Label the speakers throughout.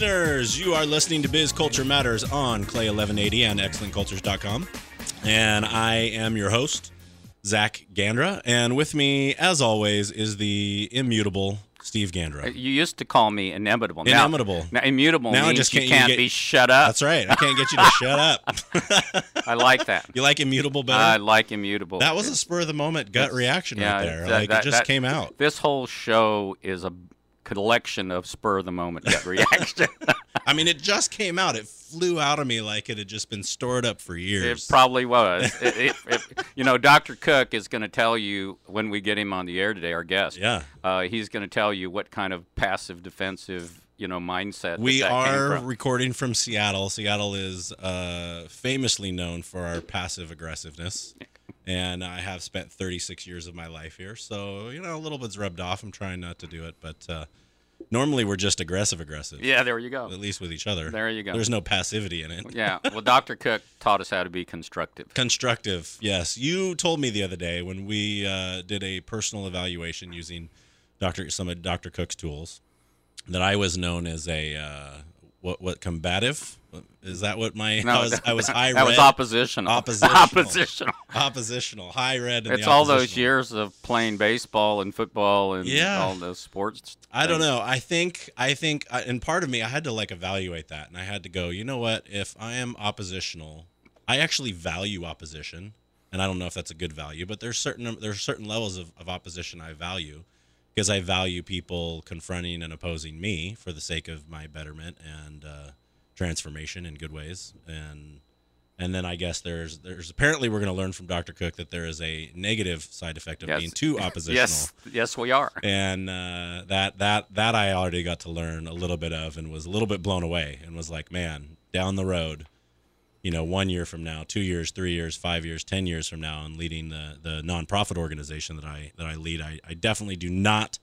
Speaker 1: listeners. You are listening to Biz Culture Matters on KLAY 1180 and excellentcultures.com. And I am your host, Zach Gandra. And with me, as always, is the immutable Steve Gandra.
Speaker 2: Uh, you used to call me inimitable. Now-
Speaker 1: Inimitable.
Speaker 2: Now, immutable
Speaker 1: Now I
Speaker 2: means
Speaker 1: just
Speaker 2: you
Speaker 1: can't- you
Speaker 2: can't
Speaker 1: get-
Speaker 2: be shut up.
Speaker 1: That's right. I can't get you to shut up.
Speaker 2: I like that.
Speaker 1: You like immutable better?
Speaker 2: I like immutable.
Speaker 1: that was a spur of the moment gut
Speaker 2: That's-
Speaker 1: reaction
Speaker 2: yeah,
Speaker 1: right there.
Speaker 2: that-
Speaker 1: like
Speaker 2: that-
Speaker 1: it just
Speaker 2: that-
Speaker 1: came out.
Speaker 2: This whole show is a collection of spur of the moment reaction.
Speaker 1: I mean, it just came out. It flew out of me like it had just been stored up for years.
Speaker 2: it probably was. It, it, it, you know, Dr. Cook is going to tell you when we get him on the air today, our guest.
Speaker 1: Yeah.
Speaker 2: Uh, he's going to tell you what kind of passive defensive, you know, mindset.
Speaker 1: We
Speaker 2: that came
Speaker 1: are
Speaker 2: from.
Speaker 1: recording from Seattle. Seattle is uh, famously known for our passive aggressiveness. And I have spent 36 years of my life here. So, you know, a little bit's rubbed off. I'm trying not to do it. But uh, normally we're just aggressive aggressive,
Speaker 2: Yeah, there you go.
Speaker 1: at least with each other.
Speaker 2: There you go.
Speaker 1: There's no passivity in it.
Speaker 2: Yeah. Well, Dr. Cook taught us how to be constructive.
Speaker 1: Constructive, yes. You told me the other day when we uh, did a personal evaluation using Dr. some of Dr. Cook's tools that I was known as a uh, what what combative is that what my I was I was high
Speaker 2: that was oppositional.
Speaker 1: Oppositional.
Speaker 2: oppositional.
Speaker 1: oppositional high red.
Speaker 2: It's
Speaker 1: the
Speaker 2: all those years of playing baseball and football and
Speaker 1: Yeah.
Speaker 2: all those sports.
Speaker 1: I don't know. I think I think and part of me I had to like evaluate that and I had to go, you know what? If I am oppositional, I actually value opposition. And I don't know if that's a good value, but there's certain there's certain levels of, of opposition I value because I value people confronting and opposing me for the sake of my betterment and uh, transformation in good ways. And and then I guess there's there's apparently we're going to learn from Dr. Cook that there is a negative side effect of
Speaker 2: Yes.
Speaker 1: being too oppositional
Speaker 2: Yes, yes, we are.
Speaker 1: and uh, that that that I already got to learn a little bit of, and was a little bit blown away, and was like, man, down the road, you know, one year from now, two years, three years, five years, ten years from now, and leading the the nonprofit organization that I that I lead, I, I definitely do not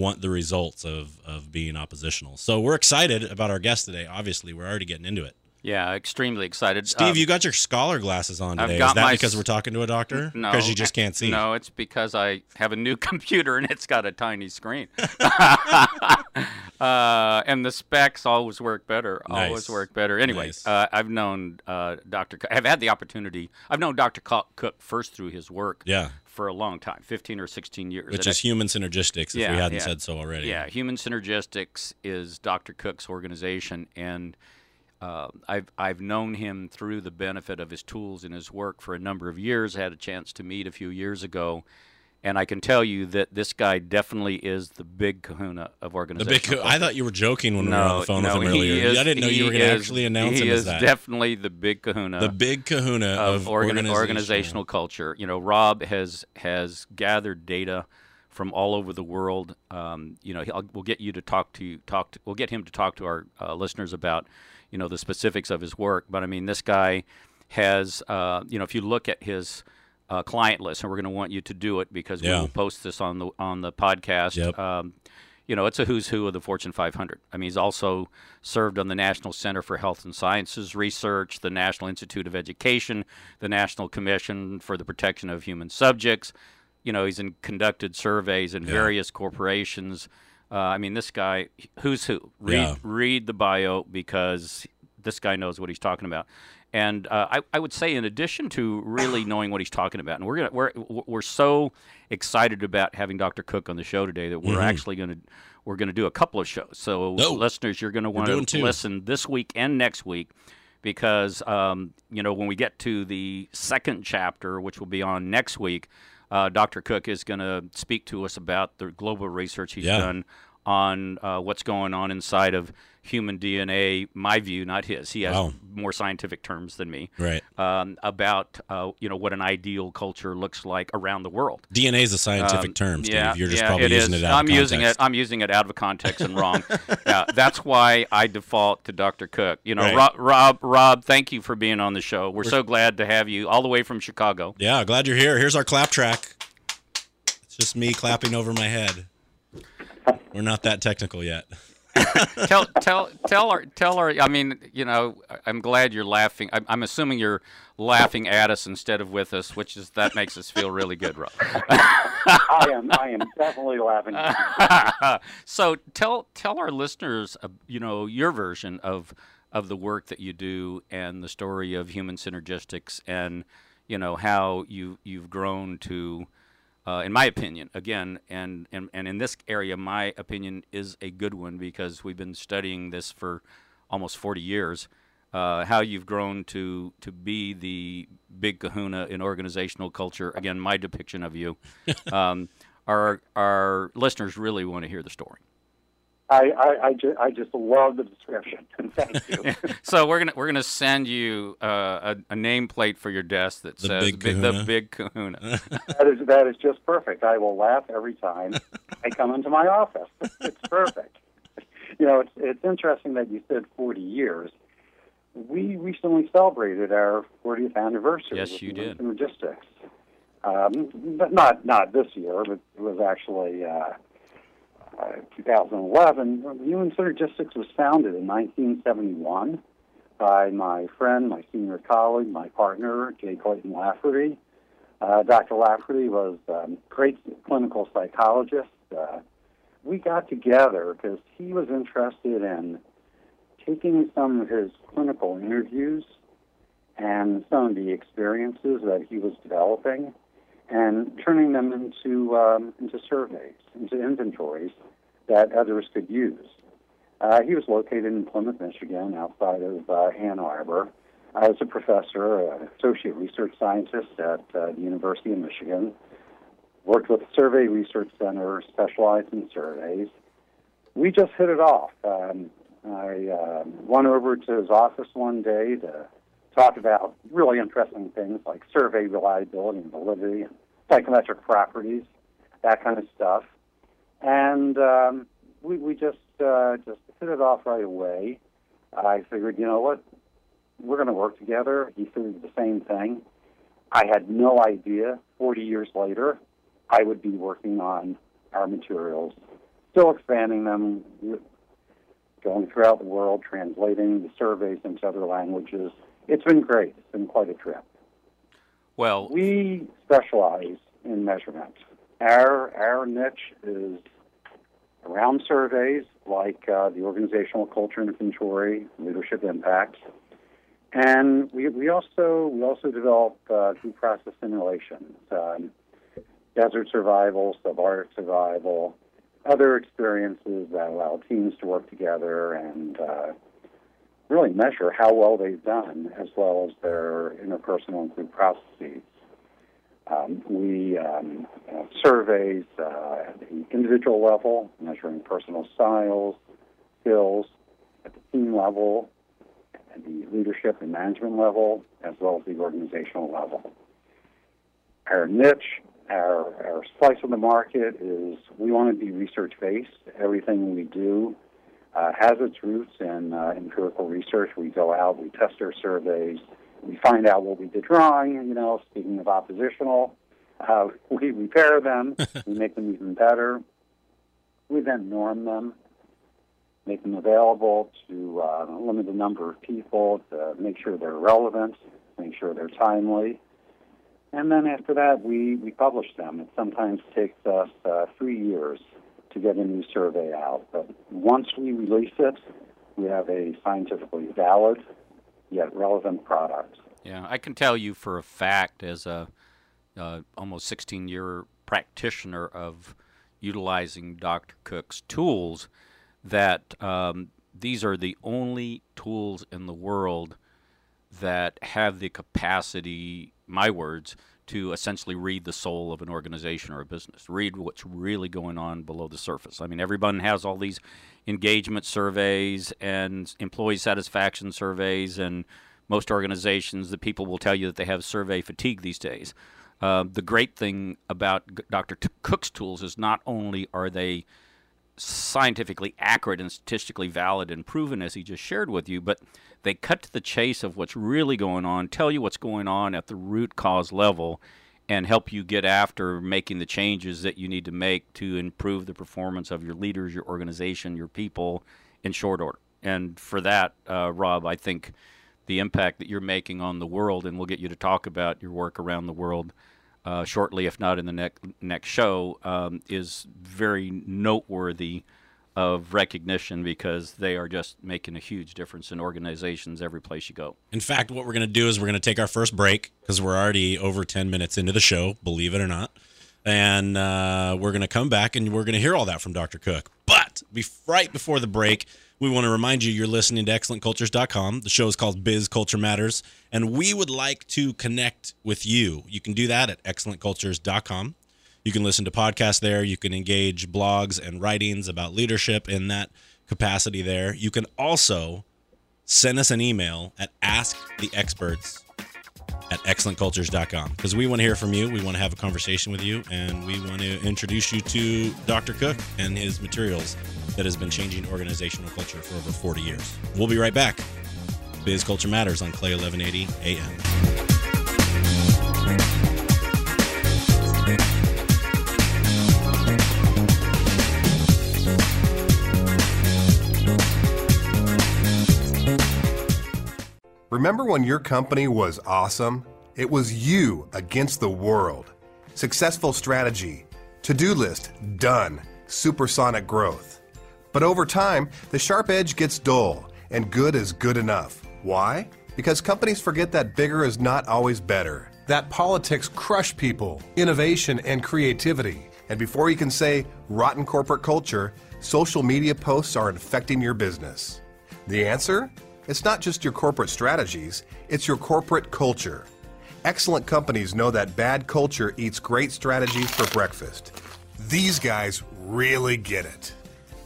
Speaker 1: want the results of of being oppositional. So we're excited about our guest today. Obviously, we're already getting into it.
Speaker 2: Yeah, extremely excited.
Speaker 1: Steve,
Speaker 2: Um,
Speaker 1: you got your scholar glasses on today. Is that because we're talking to a doctor?
Speaker 2: no,
Speaker 1: because you just can't see.
Speaker 2: No, it's because I have a new computer and it's got a tiny screen. uh, and the specs always work better.
Speaker 1: Nice.
Speaker 2: Always work better. Anyway,
Speaker 1: Nice.
Speaker 2: uh, I've known uh, Dr. Cook. I've had the opportunity. I've known Dr. Cook first through his work
Speaker 1: Yeah,
Speaker 2: for a long time, 15 or 16 years.
Speaker 1: which
Speaker 2: And
Speaker 1: is human synergistics. If
Speaker 2: Yeah,
Speaker 1: we hadn't
Speaker 2: yeah.
Speaker 1: said so already.
Speaker 2: Yeah, Human Synergistics is Dr. Cook's organization, and uh, I've I've known him through the benefit of his tools and his work for a number of years. I had a chance to meet a few years ago, and I can tell you that this guy definitely is the big Kahuna of organization.
Speaker 1: The big. I thought you were joking when we were on the phone
Speaker 2: no,
Speaker 1: with him earlier.
Speaker 2: is-
Speaker 1: I didn't know you were going to actually announce
Speaker 2: he
Speaker 1: him as
Speaker 2: is
Speaker 1: that.
Speaker 2: definitely the big Kahuna
Speaker 1: the big Kahuna of,
Speaker 2: of organ-
Speaker 1: organizational.
Speaker 2: organizational culture. You know, Rob has has gathered data from all over the world. Um, you know, he'll, we'll get you to talk to talk. To, we'll get him to talk to our uh, listeners about you know the specifics of his work. But I mean, this guy has uh, you know, if you look at his uh, client list, and we're going to want you to do it because
Speaker 1: Yeah.
Speaker 2: we will post this on the on the podcast.
Speaker 1: Yep.
Speaker 2: Um, you know, it's a who's who of the Fortune 500. I mean, he's also served on the National Center for Health and Sciences Research, the National Institute of Education, the National Commission for the Protection of Human Subjects. You know, he's in, conducted surveys in
Speaker 1: Yeah.
Speaker 2: various corporations. Uh, I mean, this guy, who's who? Read,
Speaker 1: Yeah.
Speaker 2: read the bio because this guy knows what he's talking about. And uh, I, I would say, in addition to really knowing what he's talking about, and we're gonna we're we're so excited about having Dr. Cook on the show today that we're
Speaker 1: Mhm.
Speaker 2: actually gonna we're gonna do a couple of shows. So
Speaker 1: Oh.
Speaker 2: listeners, you're gonna want to listen this week and next week because um, you know when we get to the second chapter, which will be on next week, uh, Dr. Cook is going to speak to us about the global research he's
Speaker 1: Yeah.
Speaker 2: done on uh, what's going on inside of human DNA. My view, not his. He has
Speaker 1: Wow.
Speaker 2: more scientific terms than me
Speaker 1: Right.
Speaker 2: um, about uh, you know what an ideal culture looks like around the world.
Speaker 1: DNA is a scientific
Speaker 2: Um,
Speaker 1: term, Steve.
Speaker 2: Yeah,
Speaker 1: You're just
Speaker 2: yeah,
Speaker 1: probably
Speaker 2: it
Speaker 1: using
Speaker 2: is.
Speaker 1: it out
Speaker 2: I'm
Speaker 1: of
Speaker 2: using it.
Speaker 1: context.
Speaker 2: I'm using it out of context and wrong. yeah, that's why I default to Dr. Cook. You know,
Speaker 1: Right.
Speaker 2: Rob, Rob, Rob, thank you for being on the show. We're, so glad to have you all the way from Chicago.
Speaker 1: Yeah, glad you're here. Here's our clap track. It's just me clapping over my head. We're not that technical yet.
Speaker 2: tell tell tell our tell our. I mean, you know, I'm glad you're laughing. I'm, I'm, assuming you're laughing at us instead of with us, which is that makes us feel really good, Rob.
Speaker 3: I am I am definitely laughing.
Speaker 2: so tell tell our listeners, uh, you know, your version of of the work that you do and the story of human synergistics and you know how you you've grown to uh, in my opinion, again, and, and, and in this area, my opinion is a good one because we've been studying this for almost 40 years. Uh, how you've grown to to be the big kahuna in organizational culture. Again, my depiction of you. Um, our our listeners really want to hear the story.
Speaker 3: I, I, I, ju- I just love the description. Thank you.
Speaker 2: so we're gonna we're gonna send you uh, a, a nameplate for your desk that
Speaker 1: The
Speaker 2: says
Speaker 1: Big
Speaker 2: big, the big kahuna.
Speaker 3: that is that is just perfect. I will laugh every time I come into my office. It's perfect. You know, it's it's interesting that you said 40 years. We recently celebrated our 40th anniversary.
Speaker 2: Yes, you did.
Speaker 3: Logistics. Um, but not not this year, but it was actually uh, uh, 2011. Human Synergistics was founded in 1971 by my friend, my senior colleague, my partner, J. Clayton Lafferty. Uh, Dr. Lafferty was a um, great clinical psychologist. Uh, we got together because he was interested in taking some of his clinical interviews and some of the experiences that he was developing and turning them into um, into surveys, into inventories that others could use. Uh, he was located in Plymouth, Michigan, outside of uh, Ann Arbor. I was a professor, an associate research scientist at uh, the University of Michigan. Worked with the Survey Research Center, specialized in surveys. We just hit it off. Um, I uh, went over to his office one day to talk about really interesting things like survey reliability and validity and psychometric properties, that kind of stuff. And um, we, we just uh, just hit it off right away. I figured, you know what, we're going to work together. He figured the same thing. I had no idea 40 years later I would be working on our materials, still expanding them, going throughout the world, translating the surveys into other languages. It's been great. It's been quite a trip.
Speaker 2: Well,
Speaker 3: We specialize in measurement. Our our niche is around surveys like uh, the organizational culture inventory, leadership impact, and we, we also we also develop uh, group process simulations, um, desert survival, subarctic survival, other experiences that allow teams to work together and uh, really measure how well they've done, as well as their interpersonal and group processes. Um, we um, surveys uh, at the individual level, measuring personal styles, skills, at the team level, at the leadership and management level, as well as the organizational level. Our niche, our, our slice of the market is we want to be research based. Everything we do uh, has its roots in uh, empirical research. We go out, we test our surveys, we find out what we did wrong. You know, speaking of oppositional, uh, we repair them, we make them even better. We then norm them, make them available to uh, a limited number of people to make sure they're relevant, make sure they're timely. And then after that, we, we publish them. It sometimes takes us uh, three years to get a new survey out. But once we release it, we have a scientifically valid yet relevant product.
Speaker 2: Yeah, I can tell you for a fact, as a uh, almost 16 year practitioner of utilizing Dr. Cook's tools, that um, these are the only tools in the world that have the capacity, my words, to essentially read the soul of an organization or a business, read what's really going on below the surface. I mean, everyone has all these engagement surveys and employee satisfaction surveys, and most organizations, the people will tell you that they have survey fatigue these days. Uh, the great thing about Dr. T- Cook's tools is not only are they scientifically accurate and statistically valid and proven, as he just shared with you, but they cut to the chase of what's really going on, tell you what's going on at the root cause level, and help you get after making the changes that you need to make to improve the performance of your leaders, your organization, your people, in short order. And for that, uh, Rob, I think the impact that you're making on the world, and we'll get you to talk about your work around the world uh, shortly, if not in the next next show, um, is very noteworthy of recognition because they are just making a huge difference in organizations every place you go.
Speaker 1: In fact, what we're going to do is we're going to take our first break because we're already over 10 minutes into the show, believe it or not. And uh, we're going to come back and we're going to hear all that from Dr. Cook. But right before the break, we want to remind you you're listening to excellentcultures.com. The show is called Biz Culture Matters, and we would like to connect with you. You can do that at excellentcultures.com. You can listen to podcasts there. You can engage blogs and writings about leadership in that capacity there. You can also send us an email at asktheexperts at excellentcultures.com because we want to hear from you. We want to have a conversation with you, and we want to introduce you to Dr. Cook and his materials that has been changing organizational culture for over 40 years. We'll be right back. Biz Culture Matters on KLAY 1180 AM.
Speaker 4: Remember when your company was awesome? It was you against the world. Successful strategy, to do list, done, supersonic growth. But over time, the sharp edge gets dull, and good is good enough. Why? Because companies forget that bigger is not always better. That politics crush people, innovation, and creativity. And before you can say rotten corporate culture, social media posts are infecting your business. The answer? It's not just your corporate strategies, it's your corporate culture. Excellent companies know that bad culture eats great strategies for breakfast. These guys really get it.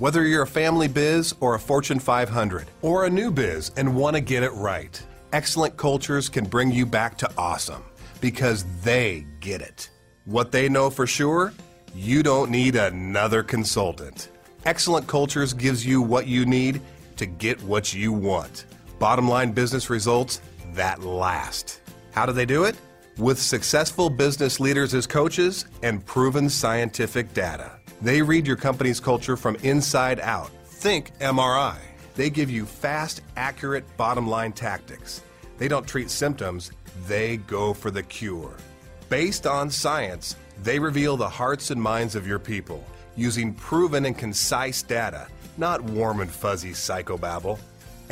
Speaker 4: Whether you're a family biz or a Fortune 500 or a new biz and want to get it right, excellent cultures can bring you back to awesome because they get it. What they know for sure, you don't need another consultant. Excellent Cultures gives you what you need to get what you want. Bottom line business results that last. How do they do it? With successful business leaders as coaches and proven scientific data. They read your company's culture from inside out. Think MRI. They give you fast, accurate bottom line tactics. They don't treat symptoms, they go for the cure. Based on science, they reveal the hearts and minds of your people using proven and concise data, not warm and fuzzy psychobabble.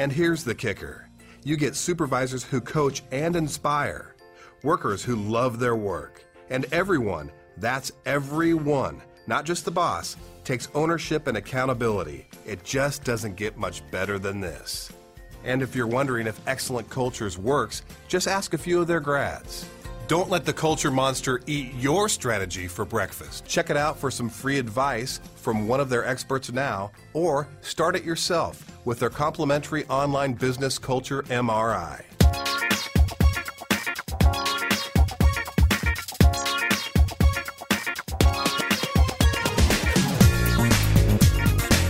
Speaker 4: And here's the kicker you get supervisors who coach and inspire, workers who love their work, and everyone that's everyone, not just the boss takes ownership and accountability. It just doesn't get much better than this. And if you're wondering if Excellent Cultures works, just ask a few of their grads. Don't let the culture monster eat your strategy for breakfast. Check it out for some free advice from one of their experts now, or start it yourself with their complimentary online business culture MRI.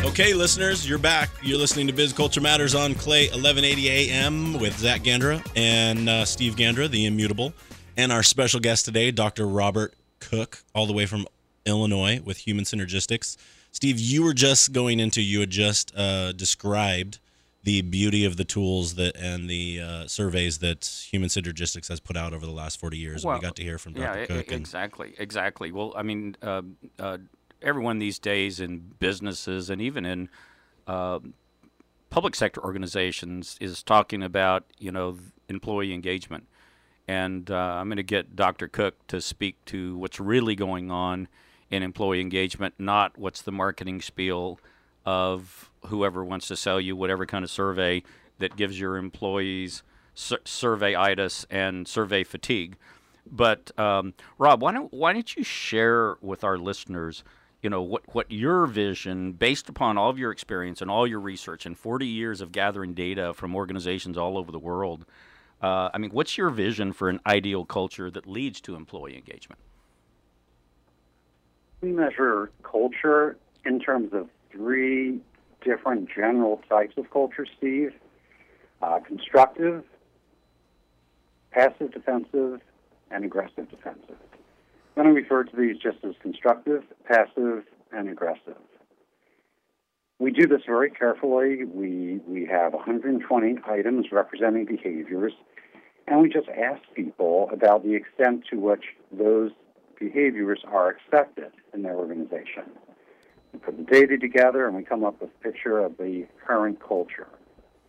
Speaker 1: Okay, listeners, you're back. You're listening to Biz Culture Matters on KLAY 1180 AM with Zach Gandra and uh, Steve Gandra, the immutable, and our special guest today, Dr. Robert Cook, all the way from Illinois with Human Synergistics. Steve, you were just going into, you had just uh, described the beauty of the tools that and the uh, surveys that Human Synergistics has put out over the last 40 years. and we got to hear from Dr.
Speaker 2: Yeah,
Speaker 1: Cook. and-
Speaker 2: exactly, exactly. Well, I mean, uh, uh, everyone these days in businesses and even in uh, public sector organizations is talking about you know employee engagement, and uh, I'm going to get Dr. Cook to speak to what's really going on in employee engagement, not what's the marketing spiel of whoever wants to sell you whatever kind of survey that gives your employees sur- survey-itis and survey fatigue. But um, Rob, why don't why don't you share with our listeners, you know, what what your vision, based upon all of your experience and all your research and 40 years of gathering data from organizations all over the world. Uh, I mean, what's your vision for an ideal culture that leads to employee engagement?
Speaker 3: We measure culture in terms of three different general types of culture, Steve uh, constructive, passive defensive, and aggressive defensive. I'm going to refer to these just as constructive, passive, and aggressive. We do this very carefully. We, we have 120 items representing behaviors, and we just ask people about the extent to which those behaviors are accepted in their organization. We put the data together and we come up with a picture of the current culture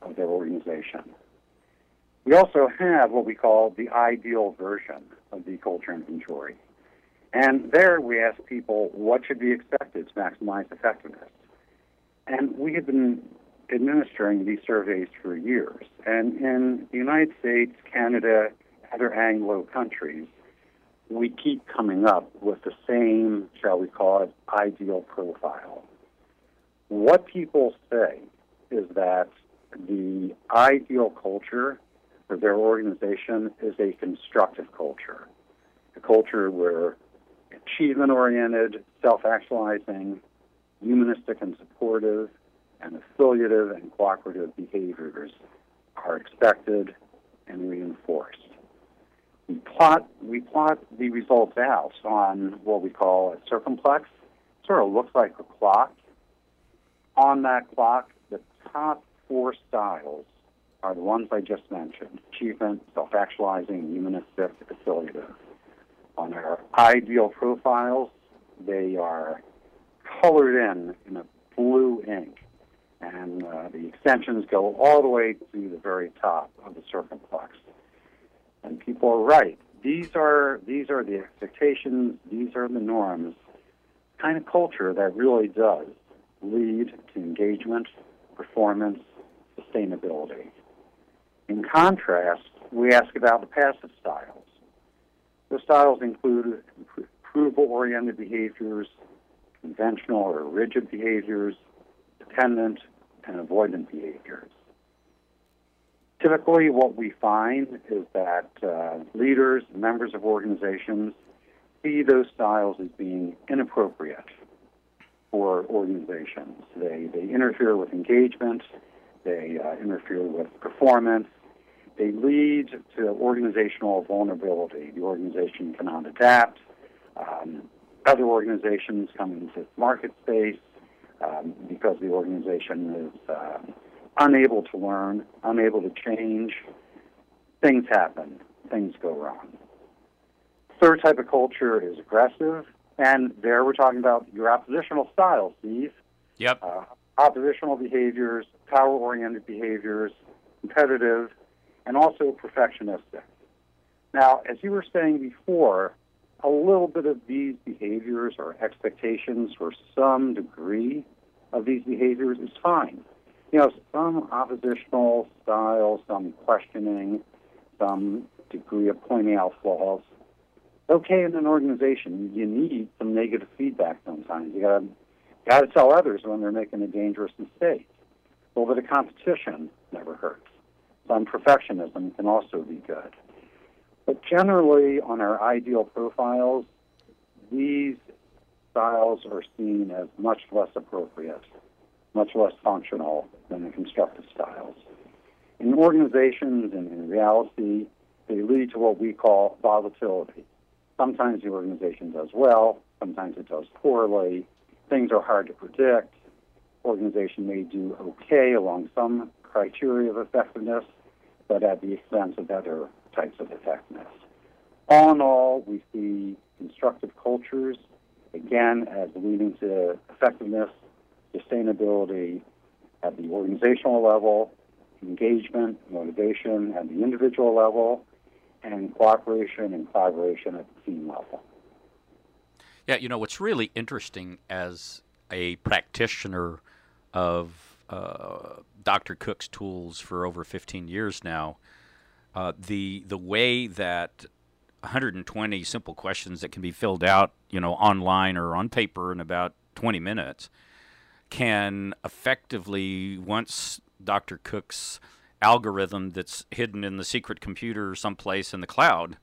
Speaker 3: of their organization. We also have what we call the ideal version of the culture inventory. And there we ask people what should be expected to maximize effectiveness. And we have been administering these surveys for years. And in the United States, Canada, other Anglo countries, we keep coming up with the same, shall we call it, ideal profile. What people say is that the ideal culture for their organization is a constructive culture, a culture where achievement oriented, self actualizing, humanistic and supportive, and affiliative and cooperative behaviors are expected and reinforced. We plot, we plot the results out on what we call a circumplex. It sort of looks like a clock. On that clock, the top four styles are the ones I just mentioned achievement, self actualizing, humanistic, affiliative. On our ideal profiles, they are colored in in a blue ink, and uh, the extensions go all the way to the very top of the circumplex. And people are right. These are these are the expectations. These are the norms. Kind of culture that really does lead to engagement, performance, sustainability. In contrast, we ask about the passive styles. The styles include approval oriented behaviors, conventional or rigid behaviors, dependent and avoidant behaviors. Typically, what we find is that uh, leaders, members of organizations, see those styles as being inappropriate for organizations. They, they interfere with engagement, they uh, interfere with performance, they lead to organizational vulnerability. The organization cannot adapt. Um, other organizations come into market space um, because the organization is uh, unable to learn, unable to change. Things happen, things go wrong. Third type of culture is aggressive, and there we're talking about your oppositional style, Steve.
Speaker 2: Yep.
Speaker 3: Uh, oppositional behaviors, power oriented behaviors, competitive, and also perfectionistic. Now, as you were saying before, a little bit of these behaviors or expectations or some degree of these behaviors is fine. You know, some oppositional style, some questioning, some degree of pointing out flaws. Okay, in an organization, you need some negative feedback sometimes. You gotta, gotta tell others when they're making a dangerous mistake. A little bit of competition never hurts. Some perfectionism can also be good. But generally, on our ideal profiles, these styles are seen as much less appropriate, much less functional than the constructive styles. In organizations and in reality, they lead to what we call volatility. Sometimes the organization does well, sometimes it does poorly. Things are hard to predict. Organization may do okay along some criteria of effectiveness, but at the expense of other types of effectiveness. All in all, we see constructive cultures, again, as leading to effectiveness, sustainability at the organizational level, engagement, motivation at the individual level, and cooperation and collaboration at the team level.
Speaker 2: Yeah, you know, what's really interesting as a practitioner of uh, Dr. Cook's tools for over 15 years now uh, the the way that 120 simple questions that can be filled out, you know, online or on paper in about 20 minutes, can effectively once Dr. Cook's algorithm that's hidden in the secret computer someplace in the cloud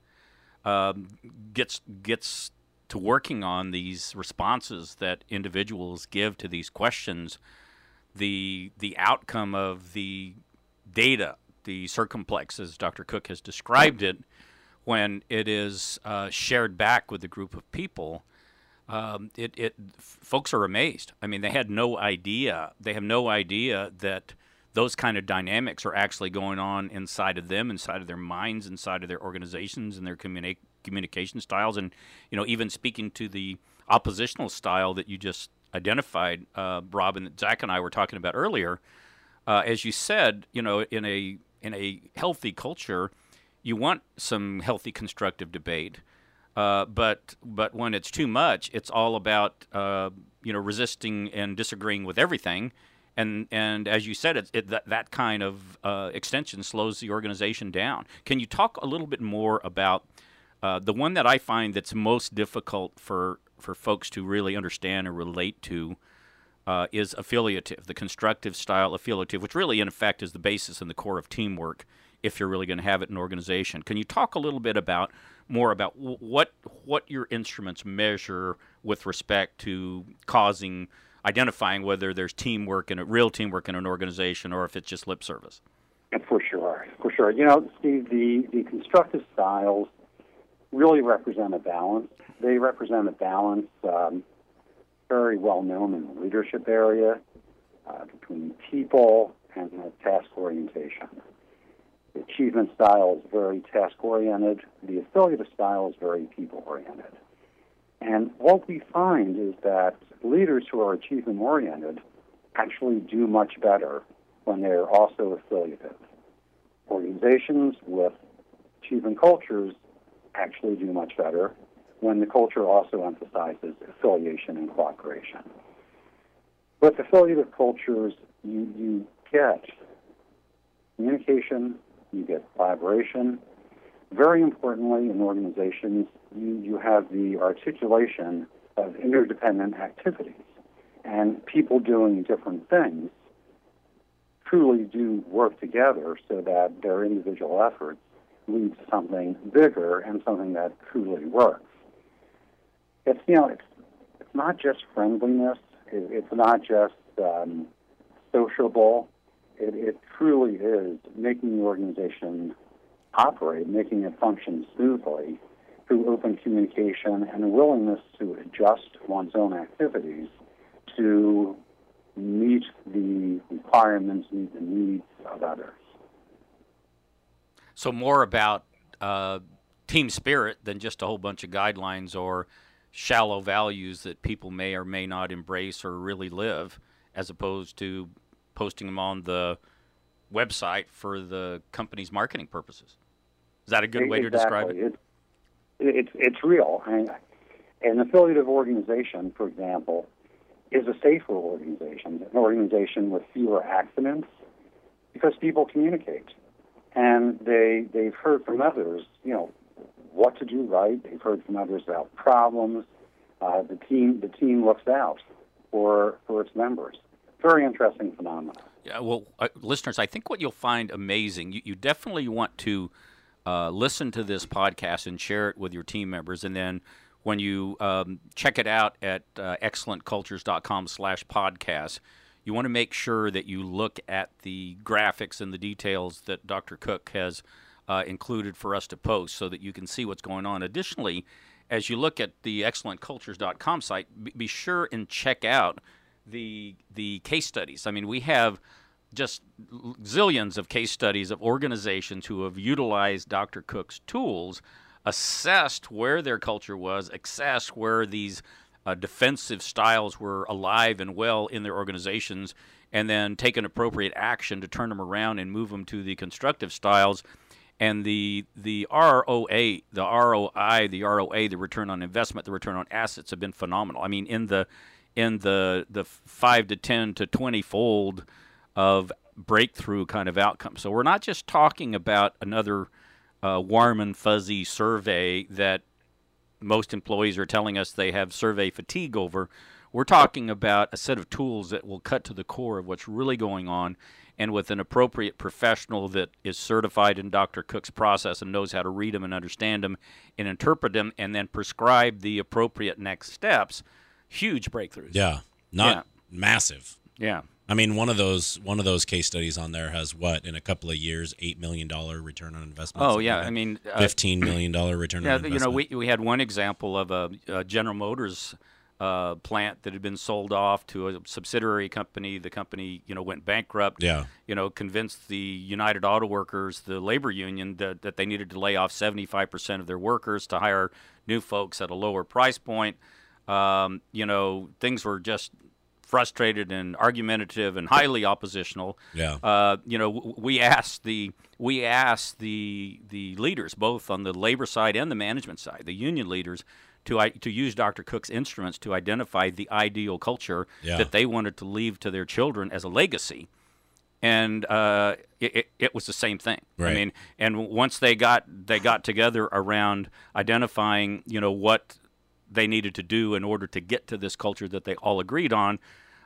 Speaker 2: um, gets gets to working on these responses that individuals give to these questions, the the outcome of the data the circumplex, as Dr. Cook has described it, when it is uh, shared back with a group of people, um, it, it folks are amazed. I mean, they had no idea. They have no idea that those kind of dynamics are actually going on inside of them, inside of their minds, inside of their organizations, and their communi- communication styles. And you know, even speaking to the oppositional style that you just identified, uh, Rob and Zach and I were talking about earlier. Uh, as you said, you know, in a in a healthy culture, you want some healthy constructive debate. Uh, but but when it's too much, it's all about uh, you know resisting and disagreeing with everything, and and as you said, it, that that kind of uh, extension slows the organization down. Can you talk a little bit more about uh, the one that I find that's most difficult for for folks to really understand or relate to? Uh, is affiliative, the constructive style affiliative, which really, in effect, is the basis and the core of teamwork if you're really going to have it in an organization. Can you talk a little bit about more about what what your instruments measure with respect to causing identifying whether there's teamwork and real teamwork in an organization or if it's just lip service?
Speaker 3: For sure, for sure. You know, Steve, the, the constructive styles really represent a balance. They represent a balance um, very well known in the leadership area uh, between people and task orientation. The achievement style is very task oriented. The affiliative style is very people oriented. And what we find is that leaders who are achievement oriented actually do much better when they're also affiliative. Organizations with achievement cultures actually do much better when the culture also emphasizes affiliation and cooperation. With affiliative cultures, you, you get communication, you get collaboration. Very importantly, in organizations, you, you have the articulation of interdependent activities. And people doing different things truly do work together so that their individual efforts lead to something bigger and something that truly works. It's, you know, it's, it's not just friendliness, it, it's not just um, sociable it, it truly is making the organization operate, making it function smoothly through open communication and a willingness to adjust one's own activities to meet the requirements, meet the needs of others.
Speaker 2: So, more about uh, team spirit than just a whole bunch of guidelines or shallow values that people may or may not embrace or really live, as opposed to posting them on the website for the company's marketing purposes. Is that a good way to describe it?
Speaker 3: It's, it's, real. I mean, an affiliative organization, for example, is a safer organization, an organization with fewer accidents because people communicate. And they, they've heard from others, you know, what to do right. They've heard from others about problems. Uh, the team the team looks out for for its members very interesting phenomenon.
Speaker 2: Yeah, well, uh, listeners, I think what you'll find amazing, you, you definitely want to uh, listen to this podcast and share it with your team members, and then when you um, check it out at uh, excellentcultures.com slash podcast, you want to make sure that you look at the graphics and the details that Dr. Cook has uh, included for us to post so that you can see what's going on. Additionally, as you look at the excellentcultures.com site, be sure and check out – the the case studies. I mean, we have just zillions of case studies of organizations who have utilized Dr. Cook's tools, assessed where their culture was, assessed where these uh, defensive styles were alive and well in their organizations, and then taken appropriate action to turn them around and move them to the constructive styles. And the the ROA, the ROI, the ROA, the return on investment, the return on assets have been phenomenal. I mean, in the in the the five to ten to twenty fold of breakthrough kind of outcome. So we're not just talking about another uh, warm and fuzzy survey that most employees are telling us they have survey fatigue over. We're talking about a set of tools that will cut to the core of what's really going on and with an appropriate professional that is certified in Dr. Cook's process and knows how to read them and understand them and interpret them and then prescribe the appropriate next steps huge breakthroughs.
Speaker 1: Yeah, not yeah. massive.
Speaker 2: Yeah.
Speaker 1: I mean, one of those one of those case studies on there has what in a couple of years, eight million dollar return on investment.
Speaker 2: Oh yeah, I mean,
Speaker 1: uh, fifteen million dollar return.
Speaker 2: Yeah,
Speaker 1: on
Speaker 2: you know, we we had one example of a, a General Motors uh, plant that had been sold off to a subsidiary company. The company, you know, went bankrupt.
Speaker 1: Yeah.
Speaker 2: You know, convinced the United Auto Workers, the labor union, that, that they needed to lay off 75% of their workers to hire new folks at a lower price point. Um, you know, things were just frustrated and argumentative and highly oppositional.
Speaker 1: Yeah.
Speaker 2: Uh, you know, w- we asked the we asked the the leaders, both on the labor side and the management side, the union leaders, to I, to use Dr. Cook's instruments to identify the ideal culture
Speaker 1: Yeah.
Speaker 2: that they wanted to leave to their children as a legacy. And uh, it, it, it was the same thing.
Speaker 1: Right.
Speaker 2: I mean, and once they got they got together around identifying, you know, what they needed to do in order to get to this culture that they all agreed on.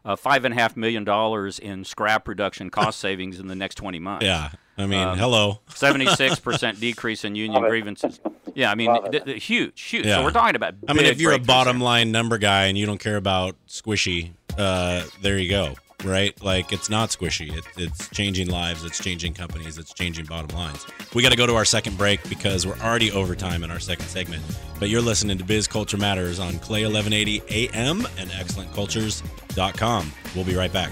Speaker 2: Uh, five and a half million dollars in scrap reduction cost savings in the next 20 months.
Speaker 1: Yeah. I mean,
Speaker 2: Um,
Speaker 1: hello.
Speaker 2: 76% decrease in union grievances. Yeah, I mean, th- th- huge, huge.
Speaker 1: Yeah.
Speaker 2: So we're talking about.
Speaker 1: I mean, if you're a bottom
Speaker 2: here.
Speaker 1: line number guy and you don't care about squishy, uh, there you go. Right? Like it's not squishy. It, it's changing lives. It's changing companies. It's changing bottom lines. We got to go to our second break because we're already over time in our second segment. But you're listening to Biz Culture Matters on KLAY 1180 AM and ExcellentCultures.com. We'll be right back.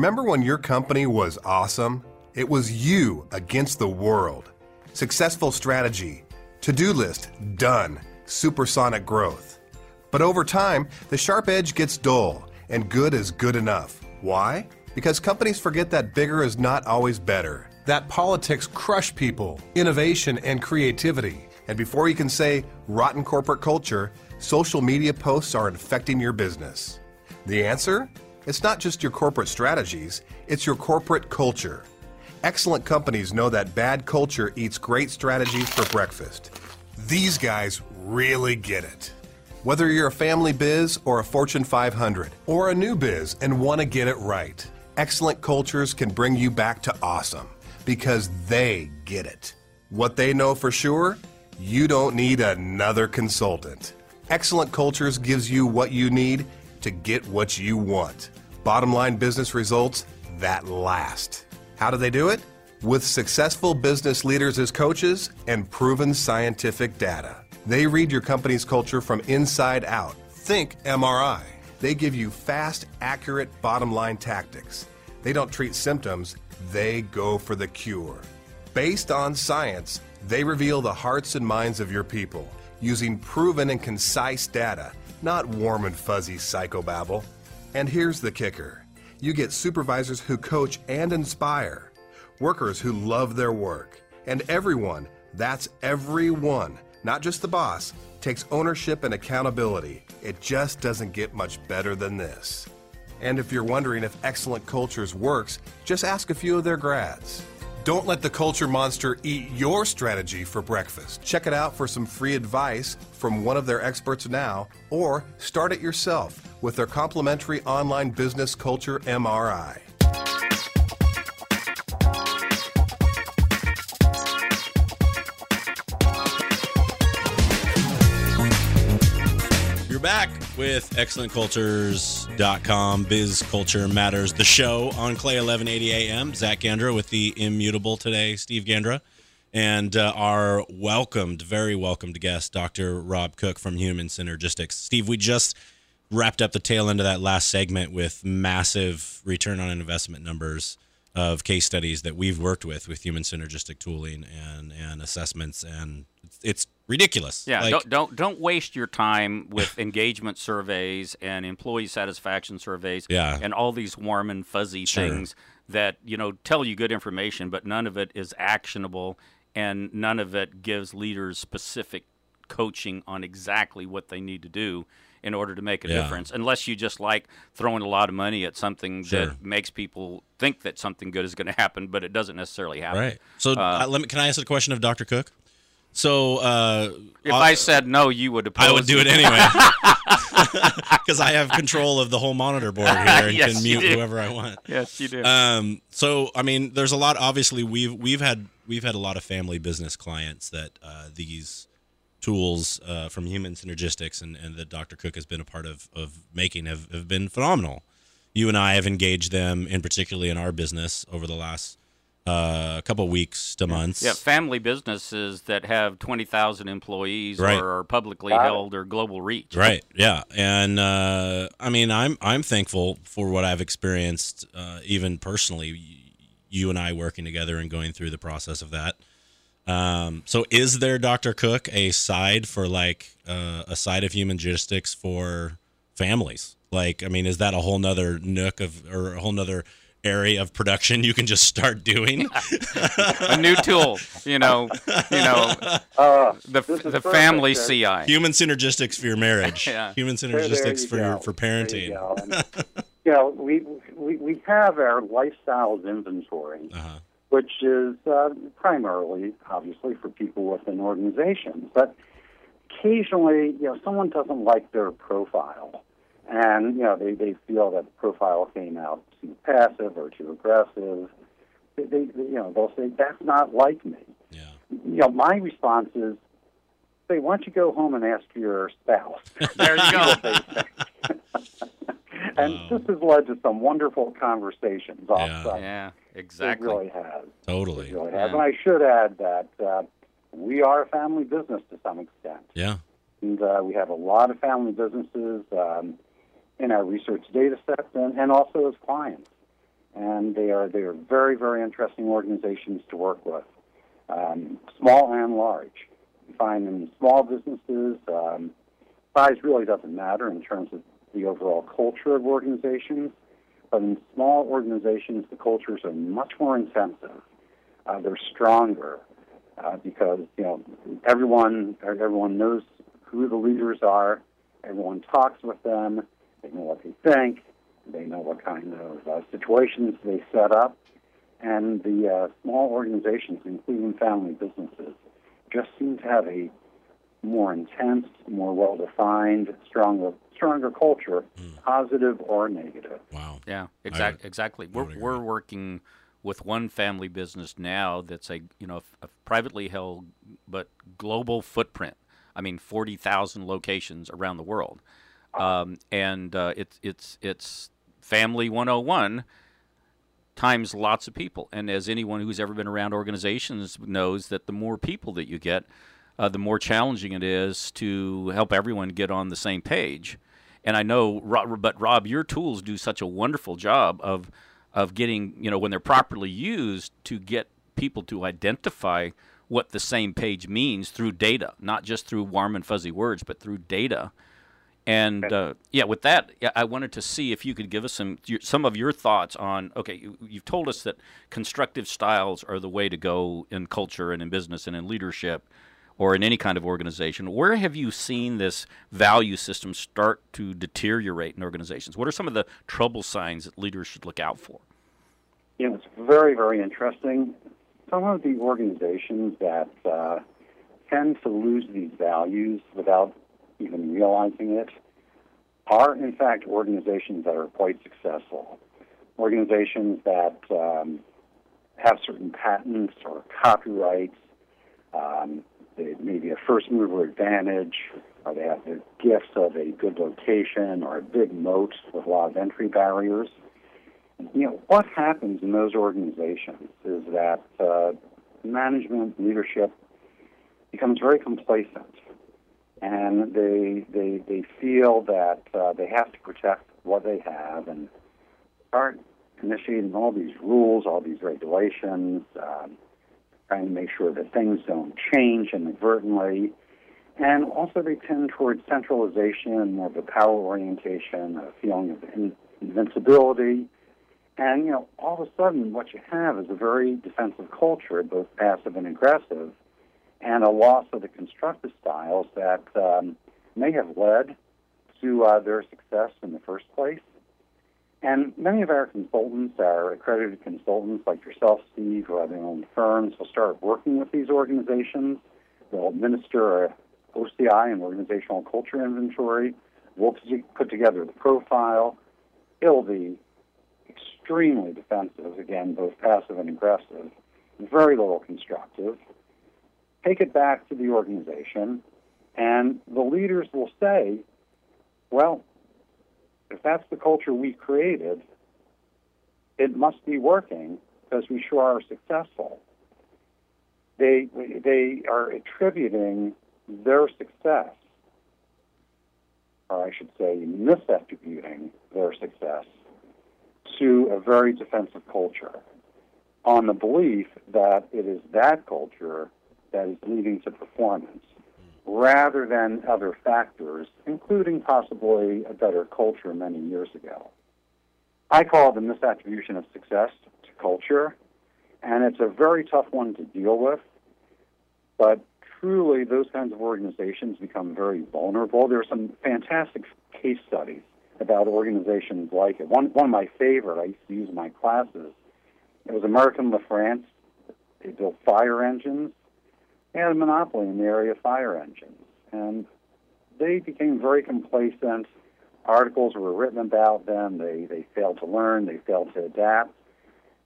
Speaker 4: Remember when your company was awesome? It was you against the world. Successful strategy, to do list, done, supersonic growth. But over time, the sharp edge gets dull, and good is good enough. Why? Because companies forget that bigger is not always better. That politics crush people, innovation, and creativity. And before you can say rotten corporate culture, social media posts are infecting your business. The answer? It's not just your corporate strategies, it's your corporate culture. Excellent companies know that bad culture eats great strategies for breakfast. These guys really get it. Whether you're a family biz or a Fortune 500 or a new biz and want to get it right, excellent cultures can bring you back to awesome because they get it. What they know for sure, you don't need another consultant. Excellent Cultures gives you what you need to get what you want. Bottom line business results that last. How do they do it? With successful business leaders as coaches and proven scientific data. They read your company's culture from inside out. Think MRI. They give you fast, accurate bottom line tactics. They don't treat symptoms, they go for the cure. Based on science, they reveal the hearts and minds of your people using proven and concise data, not warm and fuzzy psychobabble. And here's the kicker you get supervisors who coach and inspire, workers who love their work, and everyone that's everyone, not just the boss takes ownership and accountability. It just doesn't get much better than this. And if you're wondering if Excellent Cultures works, just ask a few of their grads. Don't let the culture monster eat your strategy for breakfast. Check it out for some free advice from one of their experts now, or start it yourself with their complimentary online business culture MRI.
Speaker 1: You're back with excellentcultures.com. Biz Culture Matters, the show on KLAY 1180 AM. Zach Gandra with the immutable today, Steve Gandra, and uh, our welcomed, very welcomed guest, Dr. Rob Cook from Human Synergistics. Steve, we just wrapped up the tail end of that last segment with massive return on investment numbers of case studies that we've worked with with human synergistic tooling and and assessments and it's, it's ridiculous
Speaker 2: Yeah,
Speaker 1: Like-
Speaker 2: don't, don't don't waste your time with engagement surveys and employee satisfaction surveys
Speaker 1: Yeah.
Speaker 2: and all these warm and fuzzy
Speaker 1: Sure.
Speaker 2: things that you know tell you good information, but none of it is actionable and none of it gives leaders specific coaching on exactly what they need to do in order to make a
Speaker 1: Yeah.
Speaker 2: difference. Unless you just like throwing a lot of money at something
Speaker 1: Sure.
Speaker 2: that makes people think that something good is going to happen, but it doesn't necessarily happen.
Speaker 1: Right. So uh, let me. Can I ask a question of Dr. Cook? So uh,
Speaker 2: If I said no, you would oppose
Speaker 1: I would do it anyway because I have control of the whole monitor board here and
Speaker 2: Yes,
Speaker 1: can mute whoever I want.
Speaker 2: Yes, you do.
Speaker 1: Um, so I mean, there's a lot. Obviously, we've we've had we've had a lot of family business clients that uh, these tools uh, from Human Synergistics and, and that Dr. Cook has been a part of of making have, have been phenomenal. you and I have engaged them, in particularly in our business over the last uh, a couple weeks to months.
Speaker 2: Yeah, family businesses that have 20,000 employees
Speaker 1: Right.
Speaker 2: or are publicly
Speaker 3: Got it.
Speaker 2: held or global reach.
Speaker 1: Right. Yeah. And uh, I mean, I'm I'm thankful for what I've experienced, uh, even personally. You and I working together and going through the process of that. Um, so, is there, Doctor Cook, a side for like uh, a side of human logistics for families? Like, I mean, is that a whole nother nook of or a whole nother area of production you can just start doing?
Speaker 2: A new tool, you know, you know,
Speaker 3: Uh,
Speaker 2: the, the family
Speaker 3: Ed.
Speaker 2: CI.
Speaker 1: Human synergistics for your marriage.
Speaker 2: Yeah.
Speaker 1: Human
Speaker 3: there- there
Speaker 1: synergistics
Speaker 3: you
Speaker 1: for your for
Speaker 3: There you
Speaker 1: parenting.
Speaker 3: And, you know, we, we we have our lifestyles inventory,
Speaker 1: Uh-huh.
Speaker 3: which is uh, primarily, obviously, for people within organizations. But occasionally, you know, someone doesn't like their profile, and you know, they, they feel that the profile came out too passive or too aggressive. They, they, you know, they'll say that's not like me.
Speaker 1: Yeah.
Speaker 3: You know, my response is, say, why don't you go home and ask your spouse?
Speaker 2: There you go.
Speaker 3: and
Speaker 1: Wow.
Speaker 3: this has led to some wonderful conversations
Speaker 1: Yeah.
Speaker 3: off-site.
Speaker 2: yeah,
Speaker 3: It
Speaker 2: exactly.
Speaker 3: really has.
Speaker 1: Totally.
Speaker 3: It really has.
Speaker 2: Yeah.
Speaker 3: And I should add that uh, we are a family business to some extent.
Speaker 1: Yeah.
Speaker 3: And uh, we have a lot of family businesses um, in our research data set and, and also as clients. And they are, they are very, very interesting organizations to work with, um, small and large. You find in small businesses, um, size really doesn't matter in terms of the overall culture of organizations. But in small organizations, the cultures are much more intensive. Uh, they're stronger uh, because you know everyone everyone knows who the leaders are. Everyone talks with them. They know what they think. They know what kind of uh, situations they set up. And the uh, small organizations, including family businesses, just seem to have a more intense, more well-defined, stronger, stronger culture, positive or negative.
Speaker 1: Wow.
Speaker 2: Yeah, exact, exactly. We're we're working with one family business now that's a you know a privately held but global footprint. I mean, forty thousand locations around the world, um, and uh, it's it's it's family one hundred and one times lots of people. And as anyone who's ever been around organizations knows, that the more people that you get, uh, the more challenging it is to help everyone get on the same page. And I know, but Rob, your tools do such a wonderful job of of getting, you know, when they're properly used, to get people to identify what the same page means through data, not just through warm and fuzzy words, but through data. And uh, yeah, with that, I wanted to see if you could give us some some of your thoughts on. Okay, you, you've told us that constructive styles are the way to go in culture and in business and in leadership, or in any kind of organization. Where have you seen this value system start to deteriorate in organizations? What are some of the trouble signs that leaders should look out for?
Speaker 3: You know, it's very, very interesting. Some of the organizations that uh, tend to lose these values without even realizing it are, in fact, organizations that are quite successful. Organizations that um, have certain patents or copyrights, um, they maybe a first mover advantage, or they have the gifts of a good location or a big moat with a lot of entry barriers you know, what happens in those organizations is that uh, management, leadership becomes very complacent. And they, they, they feel that uh, they have to protect what they have and start initiating all these rules, all these regulations, um, trying to make sure that things don't change inadvertently. And also, they tend towards centralization more of a power orientation, a feeling of in- invincibility. And, you know, all of a sudden, what you have is a very defensive culture, both passive and aggressive, and a loss of the constructive styles that um, may have led to uh, their success in the first place. And many of our consultants, our accredited consultants like yourself, Steve, who have their own firms, will start working with these organizations. They'll administer a OCI, and organizational culture inventory. We'll put together the profile. It'll be extremely defensive, again, both passive and aggressive, very little constructive. Take it back to the organization, and the leaders will say, well, if that's the culture we created, it must be working because we sure are successful. They, they are attributing their success, or I should say, misattributing their success to a very defensive culture on the belief that it is that culture that is leading to performance rather than other factors, including possibly a better culture many years ago. I call the misattribution of success to culture, and it's a very tough one to deal with, but truly those kinds of organizations become very vulnerable. There are some fantastic case studies about organizations like it. One, one of my favorite I used to use in my classes, it was American LaFrance. They built fire engines had a monopoly in the area of fire engines. And they became very complacent. Articles were written about them. They, they failed to learn. They failed to adapt.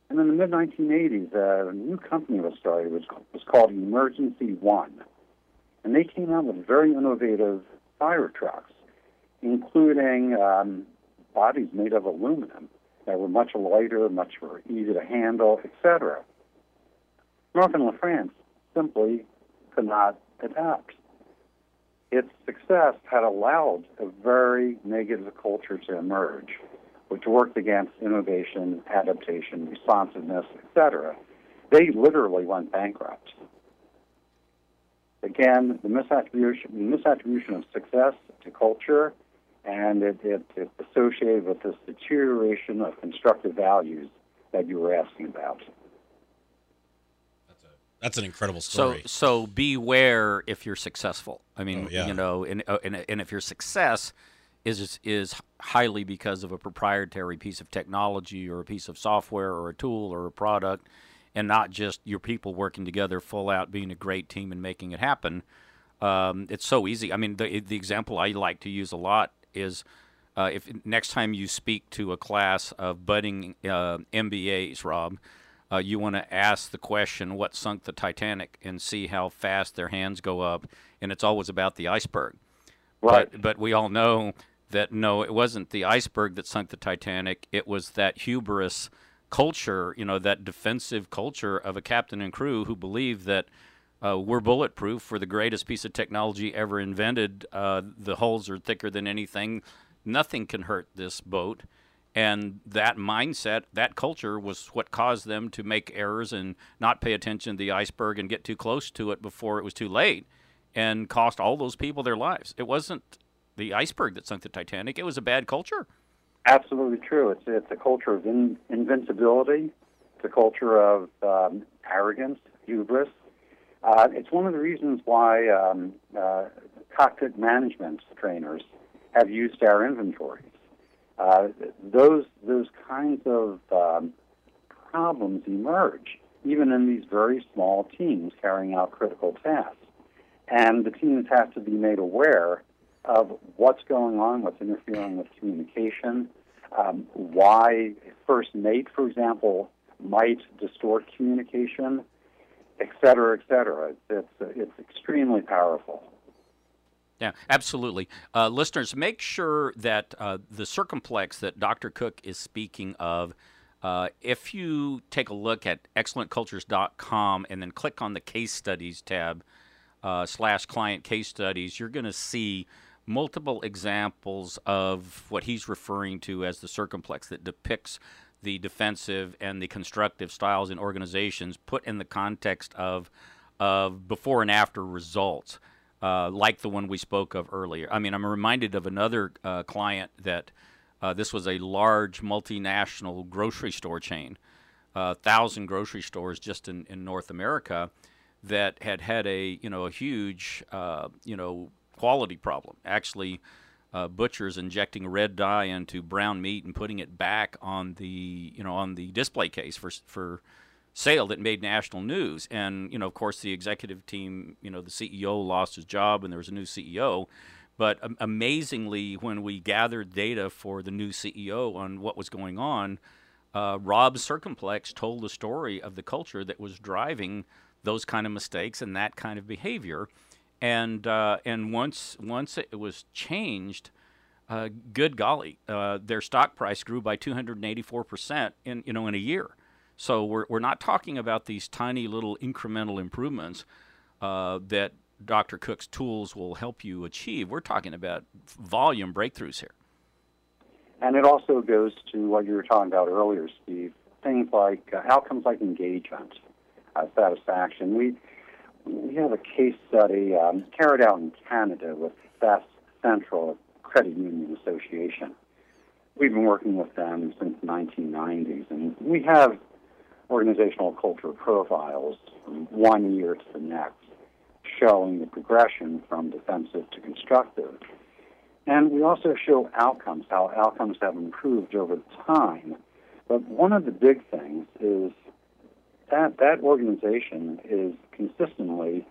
Speaker 3: And in the mid 1980s, uh, a new company was started. which was, called Emergency One. And they came out with very innovative fire trucks, including um, bodies made of aluminum that were much lighter, much more easy to handle, etc. North and La France simply could not adapt. Its success had allowed a very negative culture to emerge, which worked against innovation, adaptation, responsiveness, etc. They literally went bankrupt. Again, the misattribution, misattribution of success to culture, and it, it, it's associated with this deterioration of constructive values that you were asking about.
Speaker 1: That's an incredible story.
Speaker 2: So, so beware if you're successful. I mean,
Speaker 1: Oh, yeah.
Speaker 2: you know, and, uh, and and if your success is is highly because of a proprietary piece of technology or a piece of software or a tool or a product, and not just your people working together, full out, being a great team and making it happen. Um, it's so easy. I mean, the the example I like to use a lot is. Uh, if next time you speak to a class of budding uh, MBAs, Rob, uh, you want to ask the question, "What sunk the Titanic?" and see how fast their hands go up, and it's always about the iceberg.
Speaker 3: Right.
Speaker 2: But, but we all know that no, it wasn't the iceberg that sunk the Titanic. It was that hubris culture, you know, that defensive culture of a captain and crew who believed that uh, we're bulletproof. We're the greatest piece of technology ever invented. Uh, the hulls are thicker than anything. Nothing can hurt this boat. And that mindset, that culture was what caused them to make errors and not pay attention to the iceberg and get too close to it before it was too late and cost all those people their lives. It wasn't the iceberg that sunk the Titanic, it was a bad culture.
Speaker 3: Absolutely true. It's it's a culture of in, invincibility. It's a culture of um, arrogance, hubris. Uh, it's one of the reasons why um, uh, cockpit management trainers have used our inventories. Uh, those those kinds of um, problems emerge even in these very small teams carrying out critical tasks, and the teams have to be made aware of what's going on, what's interfering with communication, um, why first mate, for example, might distort communication, et cetera, et cetera. It's, it's, it's extremely powerful.
Speaker 2: Yeah, absolutely. Uh, listeners, make sure that uh, the circumplex that Dr. Cooke is speaking of, uh, if you take a look at excellentcultures.com and then click on the case studies tab uh, slash client case studies, you're going to see multiple examples of what he's referring to as the circumplex that depicts the defensive and the constructive styles in organizations put in the context of of before and after results, uh, like the one we spoke of earlier. I mean, I'm reminded of another uh, client that uh, this was a large multinational grocery store chain, a thousand grocery stores just in, in North America, that had had a you know a huge uh, you know quality problem. Actually, uh, butchers injecting red dye into brown meat and putting it back on the you know on the display case for for sale that made national news. And you know, of course, the executive team, you know, the CEO lost his job, and there was a new CEO. But um, amazingly, when we gathered data for the new CEO on what was going on, uh, Rob Circumplex told the story of the culture that was driving those kind of mistakes and that kind of behavior. And uh, and once once it was changed, uh, good golly, uh, their stock price grew by 284 percent in you know in a year. So we're we're not talking about these tiny little incremental improvements uh, that Dr. Cooke's tools will help you achieve. We're talking about volume breakthroughs here.
Speaker 3: And it also goes to what you were talking about earlier, Steve. Things like uh, outcomes like engagement, uh, satisfaction. We we have a case study um, carried out in Canada with Fast Central Credit Union Association. We've been working with them since the 1990s, and we have organizational culture profiles from one year to the next, showing the progression from defensive to constructive. And we also show outcomes, how outcomes have improved over time. But one of the big things is that that organization is consistently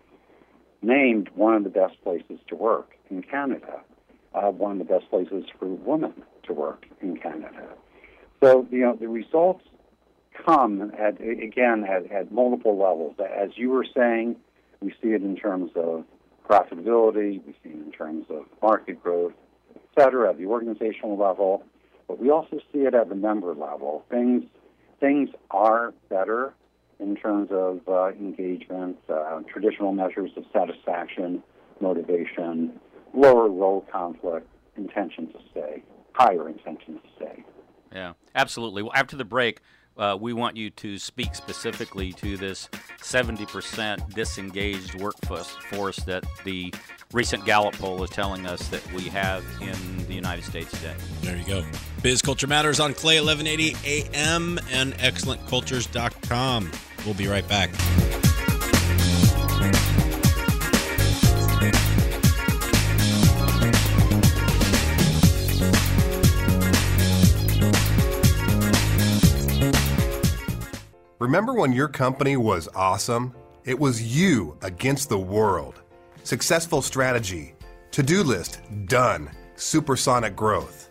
Speaker 3: named one of the best places to work in Canada, uh, one of the best places for women to work in Canada. So, you know, the results come at, again, at, at multiple levels. As you were saying, we see it in terms of profitability, we see it in terms of market growth, et cetera, at the organizational level, but we also see it at the member level. Things, things are better in terms of uh, engagement, uh, traditional measures of satisfaction, motivation, lower role conflict, intention to stay, higher intention to stay.
Speaker 2: Yeah, absolutely. Well, after the break, uh, we want you to speak specifically to this 70% disengaged workforce that the recent Gallup poll is telling us that we have in the United States today.
Speaker 1: There you go. Biz Culture Matters on KLAY 1180 AM and excellentcultures.com. We'll be right back.
Speaker 4: Remember when your company was awesome? It was you against the world. Successful strategy, to do list done, supersonic growth.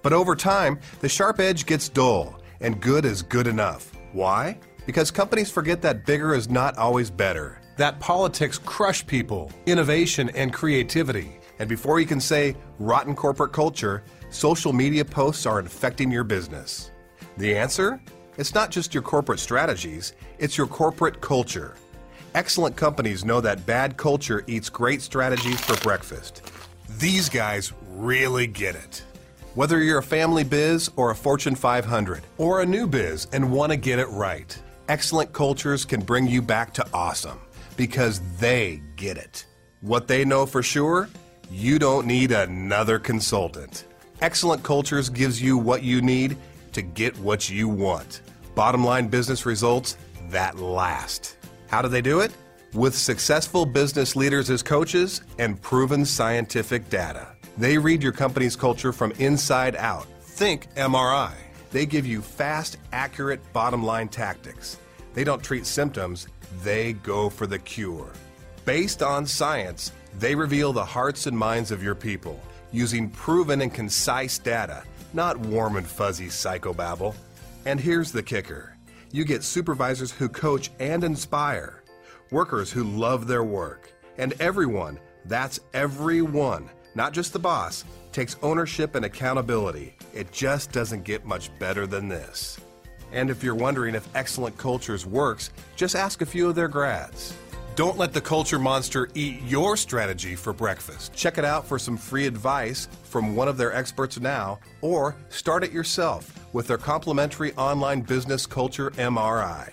Speaker 4: But over time, the sharp edge gets dull, and good is good enough. Why? Because companies forget that bigger is not always better. That politics crush people, innovation, and creativity. And before you can say rotten corporate culture, social media posts are infecting your business. The answer? It's not just your corporate strategies, it's your corporate culture. Excellent companies know that bad culture eats great strategies for breakfast. These guys really get it. Whether you're a family biz or a Fortune 500 or a new biz and want to get it right, excellent cultures can bring you back to awesome because they get it. What they know for sure, you don't need another consultant. Excellent Cultures gives you what you need to get what you want. Bottom line business results that last. How do they do it? With successful business leaders as coaches and proven scientific data. They read your company's culture from inside out. Think MRI. They give you fast, accurate bottom line tactics. They don't treat symptoms, they go for the cure. Based on science, they reveal the hearts and minds of your people using proven and concise data, not warm and fuzzy psychobabble. And here's the kicker you get supervisors who coach and inspire, workers who love their work, and everyone that's everyone, not just the boss takes ownership and accountability. It just doesn't get much better than this. And if you're wondering if Excellent Cultures works, just ask a few of their grads. Don't let the culture monster eat your strategy for breakfast. Check it out for some free advice from one of their experts now, or start it yourself with their complimentary online business culture MRI.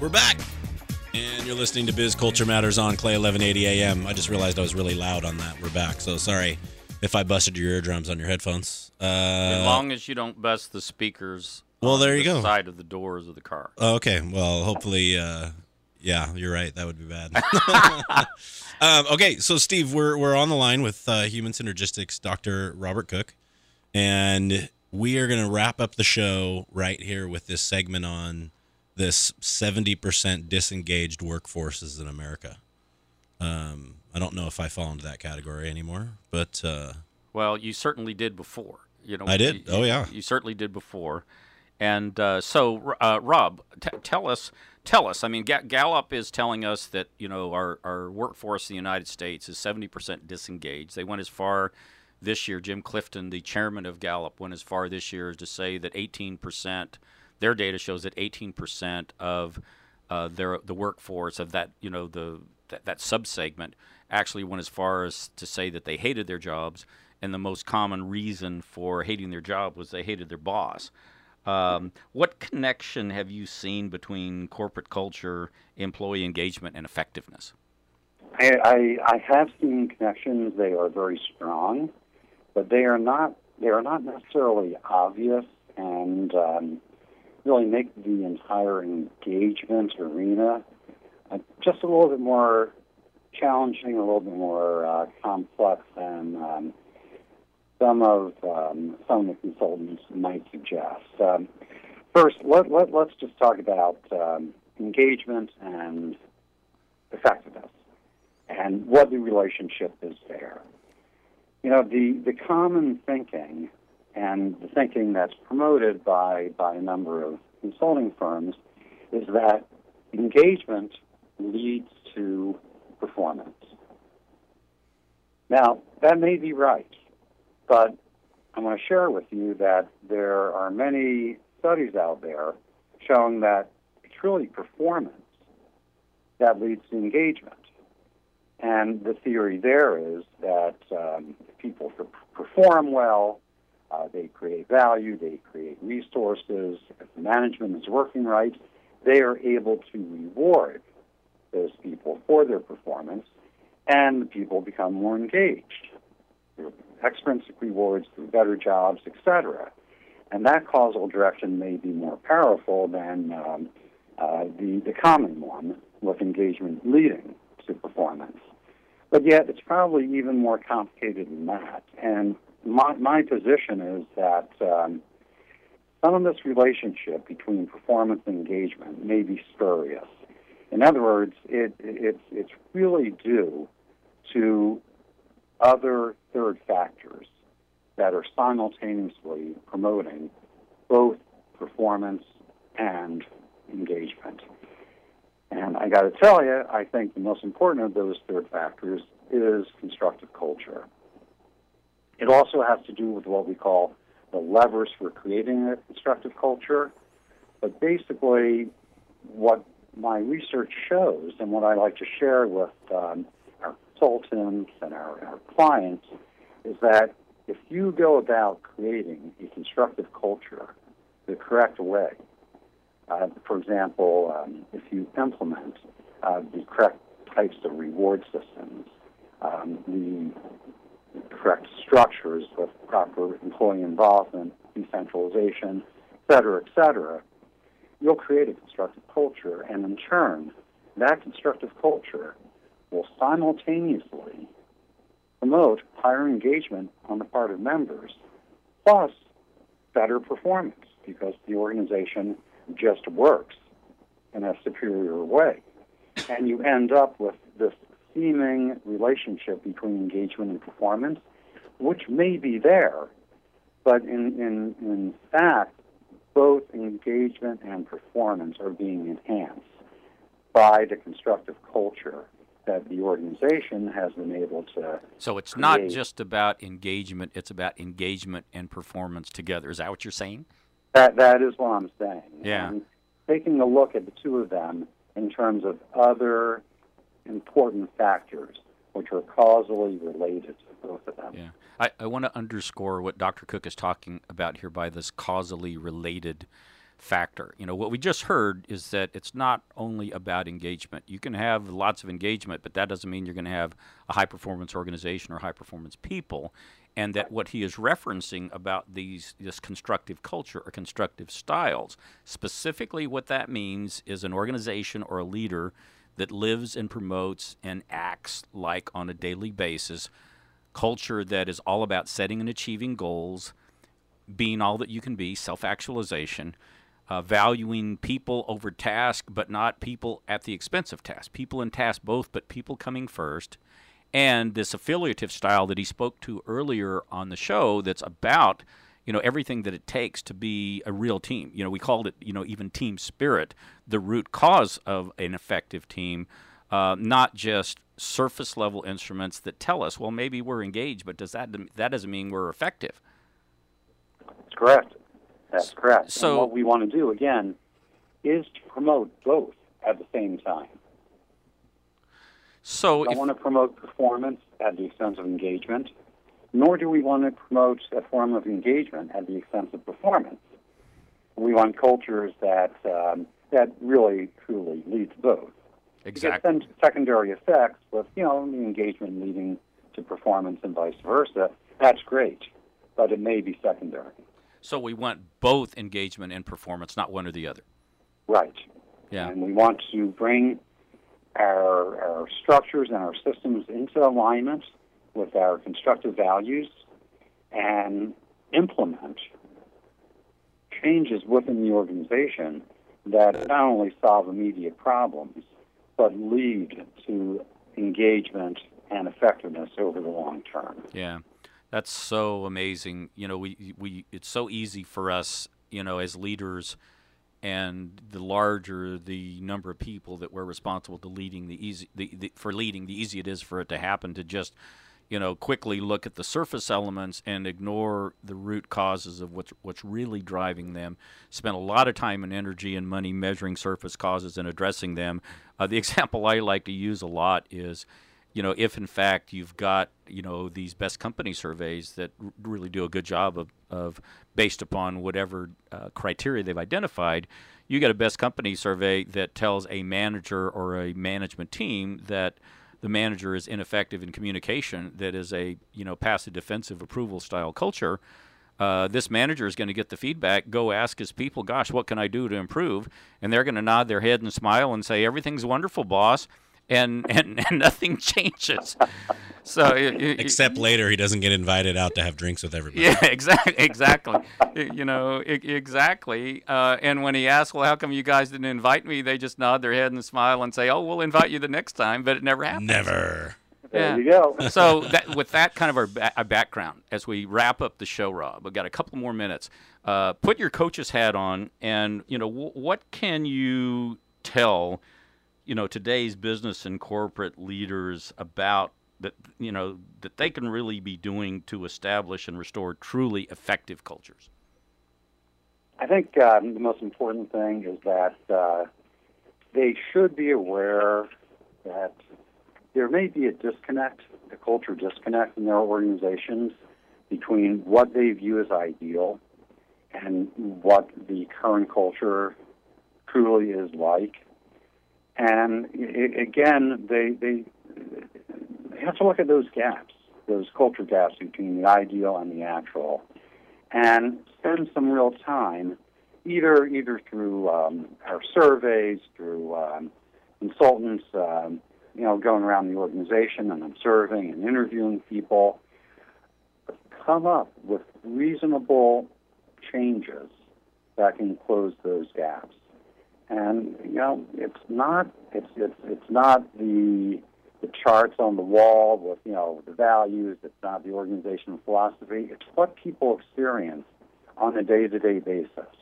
Speaker 1: We're back. And you're listening to Biz Culture Matters on KLAY 1180 AM. I just realized I was really loud on that. We're back. So sorry if I busted your eardrums on your headphones. Uh,
Speaker 2: as long as you don't bust the speakers.
Speaker 1: Well, there you
Speaker 2: the
Speaker 1: go.
Speaker 2: Side of the doors of the car.
Speaker 1: Okay. Well, hopefully, uh, yeah, you're right. That would be bad. um, okay, so Steve, we're we're on the line with uh, Human Synergistics Dr. Robert Cooke, and we are going to wrap up the show right here with this segment on this 70% disengaged workforces in America. Um, I don't know if I fall into that category anymore, but uh,
Speaker 2: Well, you certainly did before. You know,
Speaker 1: I did?
Speaker 2: you-
Speaker 1: Oh, yeah.
Speaker 2: You certainly did before, And uh, so, uh, Rob, t- tell us, tell us. I mean, G- Gallup is telling us that you know our, our workforce in the United States is seventy percent disengaged. They went as far this year. Jim Clifton, the chairman of Gallup, went as far this year as to say that eighteen percent. Their data shows that eighteen percent of uh, their the workforce of that you know the that, that subsegment actually went as far as to say that they hated their jobs, and the most common reason for hating their job was they hated their boss. Um, what connection have you seen between corporate culture, employee engagement, and effectiveness?
Speaker 3: I, I, I have seen connections. They are very strong, but they are not they are not necessarily obvious and um, really make the entire engagement arena uh, just a little bit more challenging, a little bit more uh, complex than um, some of um, some of the consultants might suggest. Um, first, let, let, let's just talk about um, engagement and effectiveness and what the relationship is there. You know, the, the common thinking and the thinking that's promoted by, by a number of consulting firms is that engagement leads to performance. Now, that may be right, but I want to share with you that there are many studies out there showing that it's really performance that leads to engagement. And the theory there is that um, people perform well, uh, they create value, they create resources, if management is working right, they are able to reward those people for their performance, and the people become more engaged through extrinsic rewards, through better jobs, etc. And that causal direction may be more powerful than um, uh, the, the common one with engagement leading to performance. But yet, it's probably even more complicated than that. And my, my position is that um, some of this relationship between performance and engagement may be spurious. In other words, it, it, it's really due to other third factors that are simultaneously promoting both performance and engagement. And I got to tell you, I think the most important of those third factors is constructive culture. It also has to do with what we call the levers for creating a constructive culture. But basically, what my research shows and what I like to share with um, our consultants and our, our clients is that if you go about creating a constructive culture the correct way, uh, for example, um, if you implement uh, the correct types of reward systems, um, the correct structures with proper employee involvement, decentralization, et cetera, et cetera, you'll create a constructive culture, and in turn, that constructive culture will simultaneously promote higher engagement on the part of members, plus better performance because the organization just works in a superior way. And you end up with this seeming relationship between engagement and performance, which may be there, but in, in, in fact, both engagement and performance are being enhanced by the constructive culture that the organization has been able to.
Speaker 2: So it's
Speaker 3: create.
Speaker 2: not just about engagement; it's about engagement and performance together. Is that what you're saying?
Speaker 3: That that is what I'm saying.
Speaker 2: Yeah.
Speaker 3: And taking a look at the two of them in terms of other important factors which are causally related to both of them.
Speaker 2: Yeah. I, I want to underscore what Dr. Cooke is talking about here by this causally related factor. You know, what we just heard is that it's not only about engagement. You can have lots of engagement, but that doesn't mean you're going to have a high performance organization or high performance people. And that what he is referencing about these this constructive culture or constructive styles, specifically what that means is an organization or a leader that lives and promotes and acts like on a daily basis culture that is all about setting and achieving goals, being all that you can be, self actualization, uh, valuing people over task, but not people at the expense of task. People in task both, but people coming first. And this affiliative style that he spoke to earlier on the show that's about you know everything that it takes to be a real team. You know, we called it you know even team spirit, the root cause of an effective team, uh, not just surface level instruments that tell us, well, maybe we're engaged, but does that that doesn't mean we're effective?
Speaker 3: That's correct. That's correct.
Speaker 2: So
Speaker 3: and what we want to do again is to promote both at the same time.
Speaker 2: So
Speaker 3: we don't want to promote performance at the expense of engagement, nor do we want to promote a form of engagement at the expense of performance. We want cultures that um, that really truly lead to both.
Speaker 2: Exactly.
Speaker 3: Because then secondary effects with you know the engagement leading to performance and vice versa. That's great, but it may be secondary.
Speaker 2: So we want both engagement and performance, not one or the other.
Speaker 3: Right.
Speaker 2: Yeah.
Speaker 3: And we want to bring our, our structures and our systems into alignment with our constructive values and implement changes within the organization that not only solve immediate problems, but lead to engagement and effectiveness over the long term.
Speaker 2: Yeah. That's so amazing. You know, we, we it's so easy for us, you know, as leaders and the larger the number of people that we're responsible to leading the easy the, the, for leading the easier it is for it to happen to just you know quickly look at the surface elements and ignore the root causes of what's what's really driving them. Spend a lot of time and energy and money measuring surface causes and addressing them. Uh, the example i like to use a lot is you know, if in fact you've got, you know, these best company surveys that r- really do a good job of, of based upon whatever uh, criteria they've identified, you get a best company survey that tells a manager or a management team that the manager is ineffective in communication, that is a, you know, passive defensive approval style culture. Uh, this manager is going to get the feedback, go ask his people, gosh, what can I do to improve? And they're going to nod their head and smile and say, everything's wonderful, boss and and, and nothing changes. So
Speaker 1: except later he doesn't get invited out to have drinks with everybody.
Speaker 2: Yeah, exactly, exactly. you know, exactly. Uh, and when he asks, "Well, how come you guys didn't invite me?" They just nod their head and smile and say, "Oh, we'll invite you the next time," but it never happens.
Speaker 1: Never.
Speaker 3: There you go.
Speaker 2: so that, with that kind of our, ba- our, background, as we wrap up the show, Rob, we've got a couple more minutes. Uh, put your coach's hat on, and you know w- what can you tell you know today's business and corporate leaders about that you know that they can really be doing to establish and restore truly effective cultures?
Speaker 3: I think um, the most important thing is that uh, they should be aware that there may be a disconnect, a culture disconnect in their organizations between what they view as ideal and what the current culture truly is like. And again, they, they have to look at those gaps, those culture gaps between the ideal and the actual, and spend some real time, either either through um, our surveys, through um, consultants, um, you know, going around the organization and observing and interviewing people, come up with reasonable changes that can close those gaps. And you know, it's not it's it's it's not the the charts on the wall with you know the values. It's not the organizational philosophy. It's what people experience on a day-to-day basis.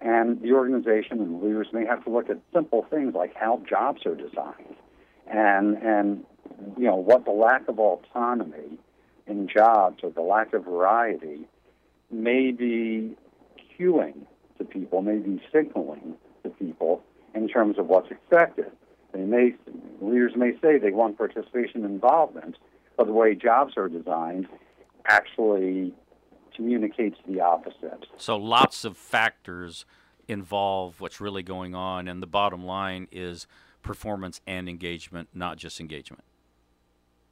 Speaker 3: And the organization and leaders may have to look at simple things like how jobs are designed, and and you know what the lack of autonomy in jobs or the lack of variety may be cueing to people, may be signaling to people in terms of what's expected. They may leaders may say they want participation and involvement, but the way jobs are designed actually communicates the opposite.
Speaker 2: So lots of factors involve what's really going on, and the bottom line is performance and engagement, not just engagement.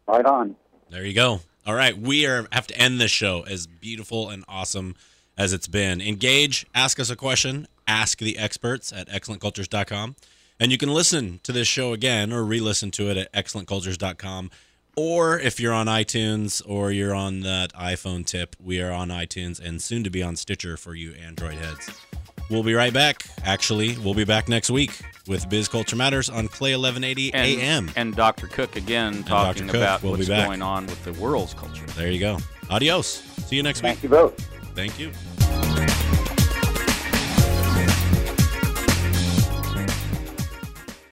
Speaker 3: Right on.
Speaker 1: There you go. All right, we are have to end this show as beautiful and awesome as it's been. Engage, ask us a question, ask the experts at excellentcultures.com. And you can listen to this show again or re listen to it at excellentcultures.com. Or if you're on iTunes or you're on that iPhone tip, we are on iTunes and soon to be on Stitcher for you Android heads. We'll be right back. Actually, we'll be back next week with Biz Culture Matters on KLAY 1180
Speaker 2: and,
Speaker 1: AM.
Speaker 2: And Dr. Cooke again talking
Speaker 1: Cooke
Speaker 2: about
Speaker 1: will
Speaker 2: what's going on with the world's culture.
Speaker 1: There you go. Adios. See you next
Speaker 3: Thank
Speaker 1: week.
Speaker 3: Thank you both.
Speaker 1: Thank you.